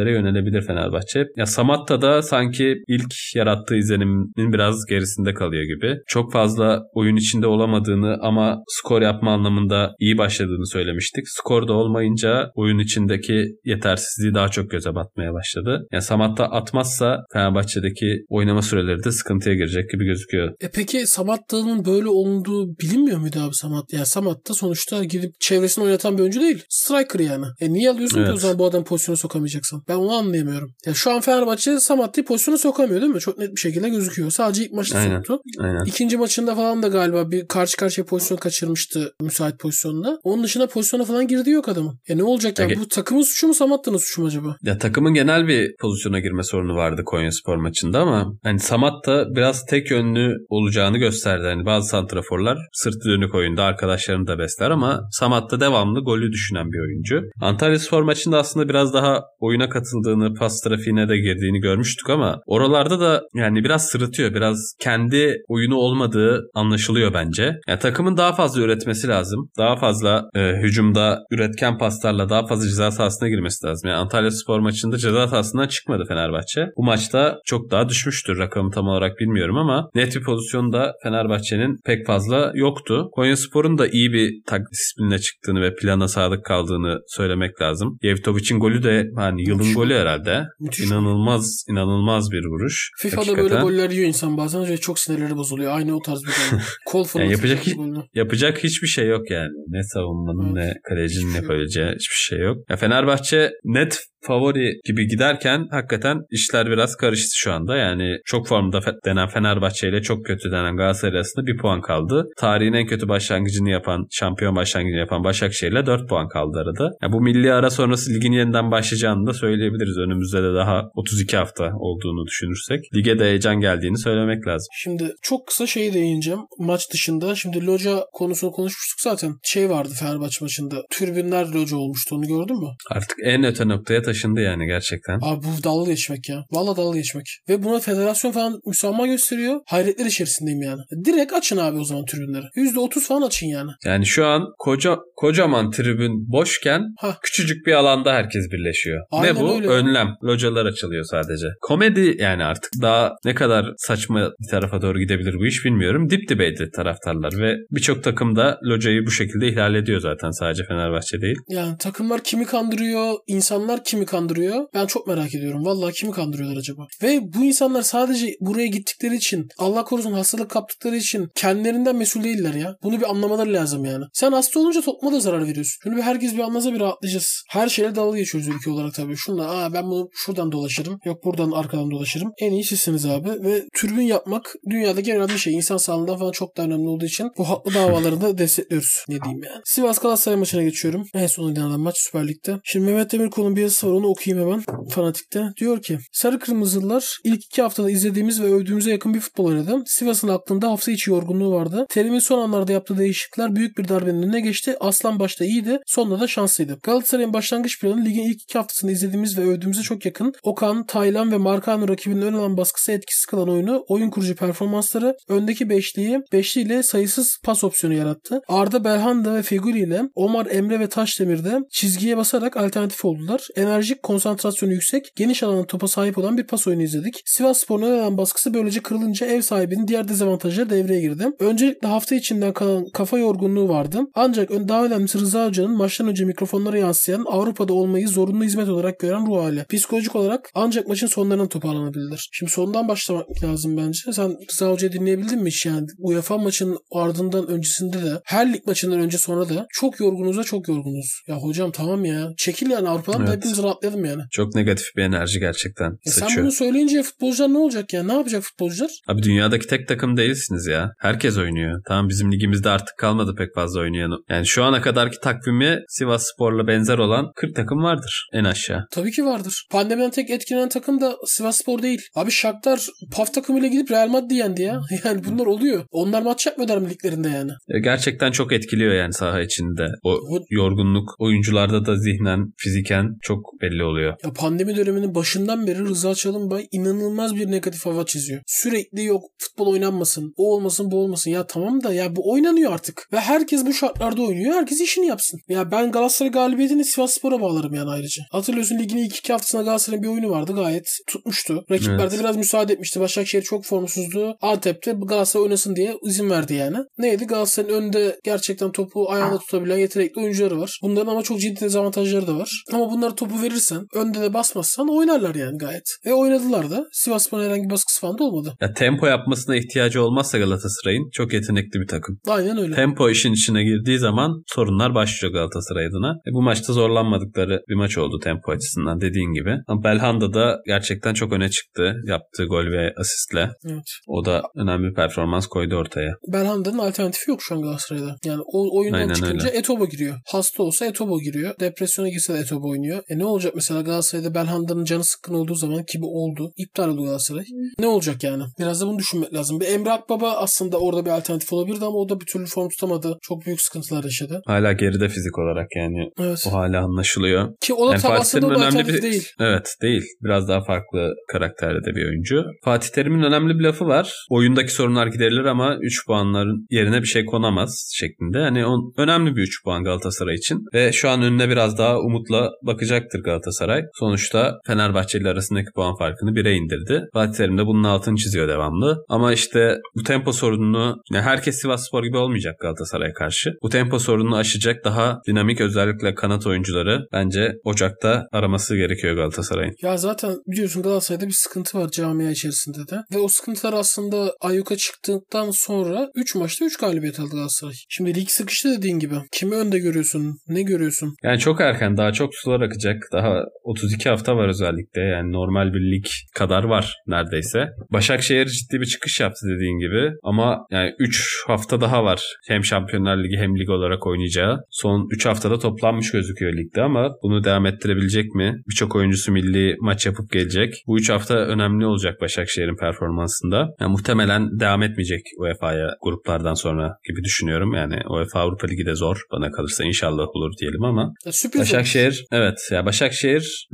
alternatiflere yönelebilir Fenerbahçe. Ya Samatta da sanki ilk yarattığı izlenimin biraz gerisinde kalıyor gibi. Çok fazla oyun içinde olamadığını ama skor yapma anlamında iyi başladığını söylemiştik. Skor da olmayınca oyun içindeki yetersizliği daha çok göze batmaya başladı. Yani Samatta atmazsa Fenerbahçe'deki oynama süreleri de sıkıntıya girecek gibi gözüküyor. E peki Samatta'nın böyle olduğu bilinmiyor muydu abi Samat? Yani Samatta sonuçta gidip çevresini oynatan bir oyuncu değil. Striker yani. E niye alıyorsun evet. ki o zaman bu adam pozisyonu sokamayacaksan? Ben onu anlayamıyorum. Ya şu an Fenerbahçe Samatta'yı pozisyonu sokamıyor değil mi? Çok net bir şekilde gözüküyor. Sadece ilk maçta Aynen. soktu. Aynen. İkinci maçında falan da galiba bir karşı karşıya pozisyon kaçırmıştı müsait pozisyonda. Onun dışında pozisyona falan girdi yok adamın. Ya ne olacak ya? Yani? Bu takımın suçu mu Samatta'nın suçu mu acaba? Ya takımın genel bir pozisyona girme sorunu vardı Konya Spor maçında ama hani Samatta biraz tek yönlü olacağını gösterdi. Hani bazı santraforlar sırtı dönük oyunda arkadaşlarını da besler ama Samat devamlı golü düşünen bir oyuncu. Antalya Spor maçında aslında biraz daha oyuna katıldığını, pas trafiğine de girdiğini görmüştük ama oralarda da yani biraz sırıtıyor. Biraz kendi oyunu olmadığı anlaşılıyor bence. Yani takımın daha fazla üretmesi lazım. Daha fazla e, hücumda üretken paslarla daha fazla ceza sahasına girmesi lazım. Yani Antalya Spor maçında ceza sahasından çıkmadı Fenerbahçe. Bu maçta çok daha düşmüştür. Rakamı tam olarak bilmiyorum ama net bir pozisyonda Fenerbahçe'nin pek fazla yoktu. Konya Spor'un da iyi bir taktik disiplinine çıktığını ve plana sadık kaldığını söylemek lazım. Yevtovic'in golü de hani yılın Ronaldo'nun golü herhalde. Müthiş. İnanılmaz inanılmaz bir vuruş. FIFA'da Hakikaten. böyle goller yiyor insan bazen ve çok sinirleri bozuluyor. Aynı o tarz bir gol. Kol fırlatıyor. yapacak hiç-. Yapacak hiçbir şey yok yani. Ne savunmanın Evet. ne kalecinin Hiçbir şey yapabileceği hiçbir şey yok. Ya Fenerbahçe net favori gibi giderken hakikaten işler biraz karıştı şu anda. Yani çok formda denen Fenerbahçe ile çok kötü denen Galatasaray arasında bir puan kaldı. Tarihin en kötü başlangıcını yapan, şampiyon başlangıcını yapan Başakşehir ile 4 puan kaldı arada. Ya bu milli ara sonrası ligin yeniden başlayacağını da söyleyebiliriz. Önümüzde de daha 32 hafta olduğunu düşünürsek. Lige de heyecan geldiğini söylemek lazım. Şimdi çok kısa şeyi değineceğim. Maç dışında. Şimdi loca konusunu konuşmuştuk zaten. Şey vardı Fenerbahçe maçında. Türbünler loca olmuştu. Onu gördün mü? Artık en öte noktaya taşındı yani gerçekten. Abi bu dalga geçmek ya. Valla dalga geçmek. Ve buna federasyon falan müsamaha gösteriyor. Hayretler içerisindeyim yani. Direkt açın abi o zaman tribünleri. %30 falan açın yani. Yani şu an koca kocaman tribün boşken Hah. küçücük bir alanda herkes birleşiyor. Aynen ne bu? öyle. Önlem. Localar açılıyor sadece. Komedi yani artık daha ne kadar saçma bir tarafa doğru gidebilir bu iş bilmiyorum. Dip dibeydi taraftarlar ve birçok takım da locayı bu şekilde ihlal ediyor zaten sadece Fenerbahçe değil. Yani takımlar kimi kandırıyor, insanlar kimi kandırıyor. Ben çok merak ediyorum. Vallahi kimi kandırıyorlar acaba? Ve bu insanlar sadece buraya gittikleri için, Allah korusun hastalık kaptıkları için kendilerinden mesul değiller ya. Bunu bir anlamaları lazım yani. Sen hasta olunca topluma da zarar veriyorsun. Şunu bir herkes bir anlasa bir rahatlayacağız. Her şeyle dalga geçiyoruz ülke olarak tabii. Şunla aa ben bunu şuradan dolaşırım. Yok buradan arkadan dolaşırım. En iyi sizsiniz abi. Ve türbün yapmak dünyadaki en önemli şey. İnsan sağlığından falan çok daha önemli olduğu için bu haklı davaları da destekliyoruz. Ne diyeyim yani. Sivas Galatasaray maçına geçiyorum. En son oynanan maç Süper Lig'de. Şimdi Mehmet Demirkol'un bir yazısı var onu okuyayım hemen. Fanatik'te. Diyor ki Sarı Kırmızılılar ilk iki haftada izlediğimiz ve övdüğümüze yakın bir futbol oynadı. Sivas'ın aklında hafta içi yorgunluğu vardı. Terim'in son anlarda yaptığı değişiklikler büyük bir darbenin önüne geçti. Aslan başta iyiydi. Sonunda da şanslıydı. Galatasaray'ın başlangıç planı ligin ilk iki haftasını izlediğimiz ve övdüğümüze çok yakın. Okan, Taylan ve Marcano rakibinin ön alan baskısı etkisiz kalan oyunu, oyun kurucu performansları, öndeki beşliği, beşliyle sayısız pas opsiyonu yarattı. Arda Belhanda ve Feguli ile Omar Emre ve Taşdemir de çizgiye basarak alternatif oldular. Enerjik, konsantrasyonu yüksek, geniş alana topa sahip olan bir pas oyunu izledik. Sivas Spor'un ön alan baskısı böylece kırılınca ev sahibinin diğer dezavantajları devreye girdi. Öncelikle hafta içinden kalan kafa yorgunluğu vardı. Ancak daha önemlisi Rıza Hoca'nın maçtan önce mikrofonlara yansıyan Avrupa'da olmayı zorunlu hizmet olarak gören ruh hali. Psikolojik olarak ancak maçın sonlarına toparlanabilirler. Şimdi sondan başlamak lazım bence. Sen Rıza Hoca'yı dinleyebildin mi hiç yani? UEFA maçının ardından öncesinde de her lig maçından önce sonra da çok yorgunuz da çok yorgunuz. Ya hocam tamam ya. Çekil yani Avrupa'dan da Evet. hepimiz rahatlayalım yani. Çok negatif bir enerji gerçekten E sen bunu söyleyince futbolcular ne olacak ya? Ne yapacak futbolcular? Abi dünyadaki tek takım değilsiniz ya. Herkes oynuyor. Tamam bizim ligimizde artık kalmadı pek fazla oynayan. Yani şu ana kadarki takvimi Sivas Spor'la benzer olan 40 takım vardır en aşağı. Tabii ki vardır. Pandemiden tek etkilenen takım da Sivasspor değil. Abi Shakhtar PAF takımıyla gidip Real Madrid yendi ya. Yani bunlar oluyor. Onlar maç yapmıyorlar mı liglerinde yani? E, Gerçekten çok etkiliyor yani saha içinde. O O- yorgunluk oyuncularda da zihnen, fiziken çok belli oluyor. Ya pandemi döneminin başından beri Rıza Çalınbay inanılmaz bir negatif hava çiziyor. Sürekli yok futbol oynanmasın, o olmasın, bu olmasın. Ya tamam da ya bu oynanıyor artık. Ve herkes bu şartlarda oynuyor. Herkes işini yapsın. Ya ben Galatasaray galibiyetini Sivasspor'a bağlarım yani ayrıca. Hatırlıyorsun ligin ilk iki haftasında Galatasaray'ın bir oyunu vardı. Gayet tutmuştu. Rakiplerde Evet. biraz müsaade etmişti. Başakşehir çok formsuzdu. Antep'te Galatasaray oynasın diye izin verdi yani. Neydi? Galatasaray'ın önde gerçekten topu ayağında tutabilen yetenekli oyuncuları var. Bunların ama çok ciddi dezavantajları da var. Ama bunlara topu verirsen, önde de basmazsan oynarlar yani gayet. Ve oynadılar da. Sivasspor'un herhangi bir baskısı falan da olmadı. Ya tempo yapmasına ihtiyacı olmazsa Galatasaray'ın çok yetenekli bir takım. Aynen öyle. Tempo işin içine girdiği zaman sorunlar başlıyor Galatasaray adına. E bu maçta zorlanmadıkları bir maç oldu tempo açısından dediğin gibi. Ama Belhanda da gerçekten çok öne çıktı yaptığı gol ve asistle. Evet. O da önemli bir performans koydu ortaya. Belhanda'nın alternatifi yok şu an Galatasaray'da. Yani o oyundan Aynen çıkınca öyle. Etobo giriyor. Hasta olsa Etobo giriyor. Depresyona girse de Etobo oynuyor. E ne olacak mesela Galatasaray'da Belhanda'nın canı sıkkın olduğu zaman ki bu oldu. İptal oldu Galatasaray. Ne olacak yani? Biraz da bunu düşünmek lazım. Bir Emre Akbaba aslında orada bir alternatif olabilirdi ama o da bir türlü form tutamadı. Çok büyük sıkıntılar yaşadı. Hala geride fizik olarak yani Evet. o hala anlaşılıyor. Ki o da Yani Fatih da önemli bir değil. Evet değil. Biraz daha farklı karakterde de bir oyuncu. Fatih Terim'in önemli bir lafı var. Oyundaki sorunlar giderilir ama 3 puanların yerine bir şey konamaz şeklinde. Hani on, önemli bir 3 puan Galatasaray için. Ve şu an önüne biraz daha umutla bakacaktır Galatasaray. Sonuçta Fenerbahçe ile arasındaki puan farkını 1'e indirdi. Fatih Terim de bunun altını çiziyor devamlı. Ama işte bu tempo sorununu yani herkes Sivas Spor gibi olmayacak Galatasaray'a karşı. Bu tempo sorununu aşacak daha dinamik özellikle kanat oyuncuları bence Ocak'ta araması gerekiyor Galatasaray'ın. Ya zaten biliyorsun Galatasaray'da bir sıkıntı var camia içerisinde de. Ve o sıkıntılar aslında ayyuka çıktıktan sonra 3 maçta 3 galibiyet aldı Galatasaray. Şimdi lig sıkıştı dediğin gibi. Kimi önde görüyorsun? Ne görüyorsun? Yani çok erken daha çok sular akacak. Daha 32 hafta var özellikle. Yani normal bir lig kadar var neredeyse. Başakşehir ciddi bir çıkış yaptı dediğin gibi. Ama yani 3 hafta daha var. Hem Şampiyonlar Ligi hem lig olarak oynayacağı. Son 3 haftada toplanmış gözüküyor ligde ama bunu devam ettirebilecek mi? Birçok oyuncusu milli maç yapıp gelecek. Bu 3 hafta önemli olacak Başakşehir'in performansında. Yani muhtemelen devam etmeyecek UEFA'ya gruplardan sonra gibi düşünüyorum. Yani UEFA Avrupa Ligi de zor bana kalırsa inşallah olur diyelim ama Ya sürpriz Başakşehir olmuş. evet ya Başakşehir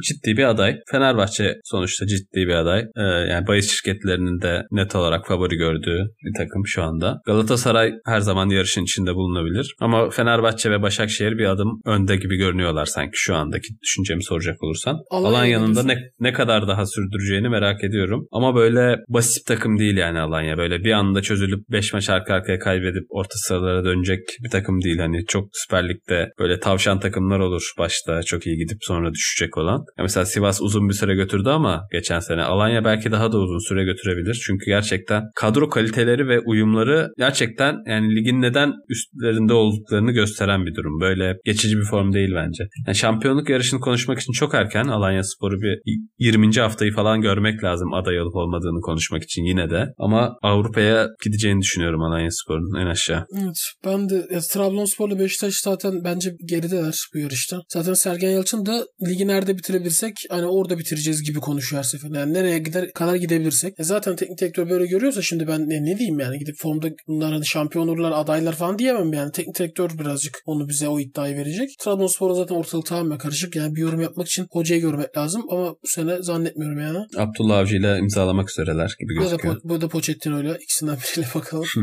ciddi bir aday. Fenerbahçe sonuçta ciddi bir aday. Ee, yani bahis şirketlerinin de net olarak favori gördüğü bir takım şu anda. Galatasaray her zaman yarışın içinde bulunabilir. Ama Fenerbahçe ve Başakşehir bir adım önde gibi görünüyorlar sanki şu andaki düşüncemi soracak olursan. Alanya Alanya'nın da ne, ne kadar daha sürdüreceğini merak ediyorum. Ama böyle basit takım değil yani Alanya. Böyle bir anda çözülüp 5 maç arka arkaya kaybedip orta sıralara dönecek bir takım değil. Hani çok Süper Lig'de böyle tavşan takımlar olur başta çok iyi gidip sonra düşecek olan. Ya mesela Sivas uzun bir süre götürdü ama geçen sene Alanya belki daha da uzun süre götürebilir. Çünkü gerçekten kadro kaliteleri ve uyumları gerçekten yani ligin neden üstlerinde olduklarını gösteren bir durum. Böyle geçici bir form değil bence. Yani şampiyonluk yarışını konuşmak için çok erken. Alanya Spor'u bir 20. haftayı falan görmek lazım aday olup olmadığını konuşmak için yine de. Ama Avrupa'ya gideceğini düşünüyorum Alanya Spor'un en aşağı. Evet. Ben de ya, Trabzonspor'la Beşiktaş zaten bence gerideler bu yarışta. Zaten Sergen Yalçın da ligi nerede bitirebilirsek hani orada bitireceğiz gibi konuşuyor her seferinde. Yani nereye gider kadar gidebilirsek. E zaten teknik direktör böyle görüyorsa şimdi ben ne, ne diyeyim yani gidip formda bunlar hani şampiyon olurlar adaylar falan diyemem yani. Teknik direktör birazcık onu bize o iddiayı verecek. Trabzonspor'a zaten ortalık tamamen karışık. Yani bir yorum yapmak için hocayı görmek lazım ama bu sene zannetmiyorum yani. Abdullah Avcı ile imzalamak üzereler gibi da, gözüküyor. po- bu da Pochettino öyle. İkisinden biriyle bakalım.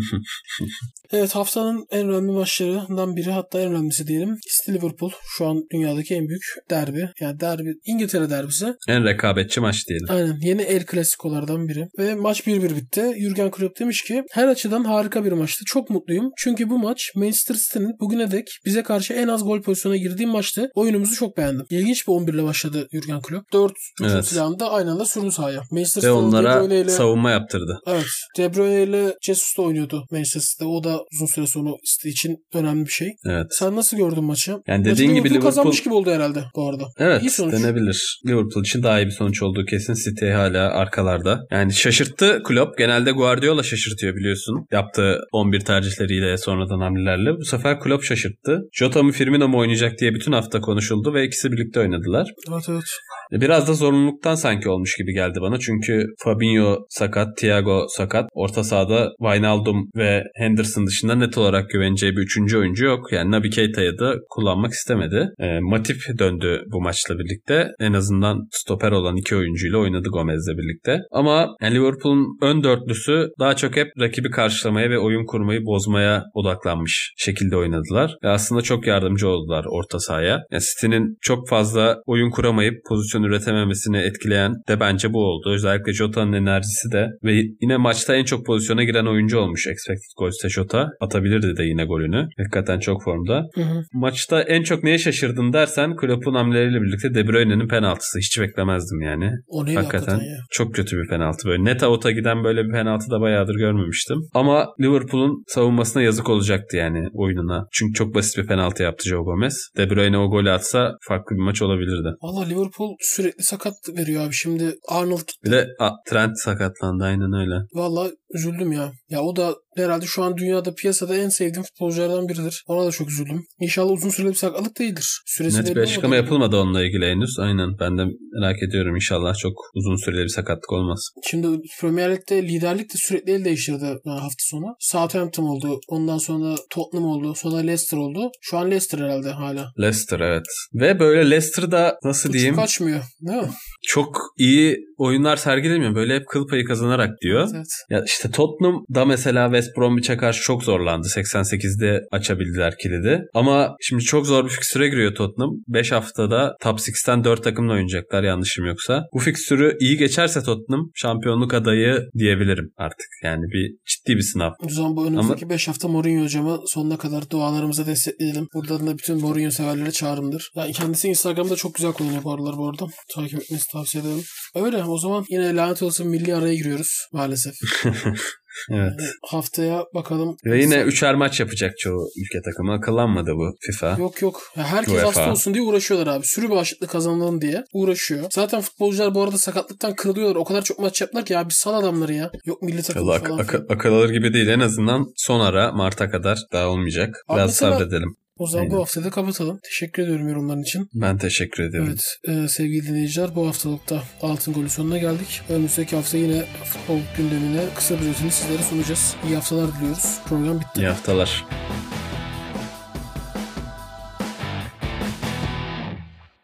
Evet haftanın en önemli maçlarından biri hatta en önemlisi diyelim. Liverpool şu an dünyadaki en büyük derbi. Yani derbi İngiltere derbisi. en rekabetçi maç diyelim. Aynen yeni El Clasico'lardan biri. Ve maç 1-1 bitti. Jurgen Klopp demiş ki her açıdan harika bir maçtı. Çok mutluyum. Çünkü bu maç Manchester City'nin bugüne dek bize karşı en az gol pozisyona girdiği maçtı. Oyunumuzu çok beğendim. İlginç bir 11 ile başladı Jurgen Klopp. 4 hücum Evet. silahını da aynı anda sürdü sahaya. Manchester Ve onlara ile- savunma yaptırdı. Evet. De Bruyne ile Jesus da oynuyordu Manchester City'de. O da uzun süre sonra City için önemli bir şey. Evet. Sen nasıl gördün maçı? Yani Maçı dediğin gibi Liverpool kazanmış gibi oldu herhalde bu arada. Evet İyi sonuç. denebilir. Liverpool için daha iyi bir sonuç olduğu kesin. City hala arkalarda. Yani şaşırttı Klopp. Genelde Guardiola şaşırtıyor biliyorsun. Yaptığı 11 tercihleriyle sonradan hamlelerle. Bu sefer Klopp şaşırttı. Jota mı Firmino mu oynayacak diye bütün hafta konuşuldu ve ikisi birlikte oynadılar. Evet evet. Biraz da zorunluluktan sanki olmuş gibi geldi bana. Çünkü Fabinho sakat, Thiago sakat. Orta sahada Wijnaldum ve Henderson dışında net olarak güveneceği bir üçüncü oyuncu yok. Yani Naby Keita'yı da kullanmak istemedi. E, Matip döndü bu maçla birlikte. En azından stoper olan iki oyuncuyla oynadı Gomez'le birlikte. Ama yani Liverpool'un ön dörtlüsü daha çok hep rakibi karşılamaya ve oyun kurmayı bozmaya odaklanmış şekilde oynadılar. Ve aslında çok yardımcı oldular orta sahaya. Yani City'nin çok fazla oyun kuramayıp pozisyon üretememesini etkileyen de bence bu oldu. Özellikle Jota'nın enerjisi de ve yine maçta en çok pozisyona giren oyuncu olmuş expected goals'te Jota. Atabilirdi de yine golünü. Hakikaten çok formda. Hı hı. Maçta en çok neye şaşırdın dersen Klopp'un hamleleriyle birlikte De Bruyne'nin penaltısı. Hiç beklemezdim yani. O neydi hakikaten, Hakikaten ya. çok kötü bir penaltı. Böyle net out'a giden böyle bir penaltı da bayağıdır görmemiştim. Ama Liverpool'un savunmasına yazık olacaktı yani oyununa. Çünkü çok basit bir penaltı yaptı Joe Gomez. De Bruyne o golü atsa farklı bir maç olabilirdi. Valla Liverpool sürekli sakat veriyor abi. Şimdi Arnold gitti. Bir de a, Trent sakatlandı aynen öyle. Valla üzüldüm ya. Ya o da herhalde şu an dünyada piyasada en sevdiğim futbolculardan biridir. Ona da çok üzüldüm. İnşallah uzun süreli bir sakatlık değildir. Süresi Net bir açıklama yapılmadı onunla ilgili henüz. Aynen ben de merak ediyorum inşallah çok uzun süreli bir sakatlık olmaz. Şimdi Premier Lig'de liderlik de sürekli el değiştirdi yani hafta sonu. Southampton oldu. Ondan sonra Tottenham oldu. Sonra Leicester oldu. Şu an Leicester herhalde hala. Leicester evet. Ve böyle Leicester'da nasıl Hiç diyeyim kaçmıyor. Değil mi? çok iyi oyunlar sergilemiyor. Böyle hep kıl payı kazanarak diyor. Evet. Ya işte Tottenham'da mesela West Bromwich'e karşı çok zorlandı. 88'de açabildiler kilidi. Ama şimdi çok zor bir fikstüre giriyor Tottenham. 5 haftada top 6'ten 4 takımla oynayacaklar yanlışım yoksa. Bu fikstürü iyi geçerse Tottenham şampiyonluk adayı diyebilirim artık. Yani bir ciddi bir sınav. O zaman bu önümüzdeki 5 hafta Mourinho hocama sonuna kadar dualarımıza destekleyelim. Buradan da bütün Mourinho severlere çağrımdır. Yani kendisi Instagram'da çok güzel kullanıyor bu aralar bu arada. Takip etmenizi tavsiye ederim. Öyle o zaman yine lanet olsun milli araya giriyoruz maalesef. Evet. Haftaya bakalım. Ve yine üçer maç yapacak çoğu ülke takımı. Akıllanmadı bu FIFA. Yok yok. Ya herkes UEFA. hasta olsun diye uğraşıyorlar abi. Sürü bağışıklığı kazanalım diye uğraşıyor. Zaten futbolcular bu arada sakatlıktan kırılıyorlar. O kadar çok maç yaptılar ki ya bir sal adamları ya. Yok milli takım Ak- falan. ak- filan. akıl alır gibi değil. En azından son ara Mart'a kadar daha olmayacak. Abi Biraz mesela- sabredelim. O zaman Aynen. bu haftayı da kapatalım. Teşekkür ediyorum yorumların için. Ben teşekkür ederim. Evet e, sevgili dinleyiciler bu haftalıkta Altın Golü sonuna geldik. Önümüzdeki hafta yine futbol gündemine kısa bir özetini sizlere sunacağız. İyi haftalar diliyoruz. Program bitti. İyi haftalar.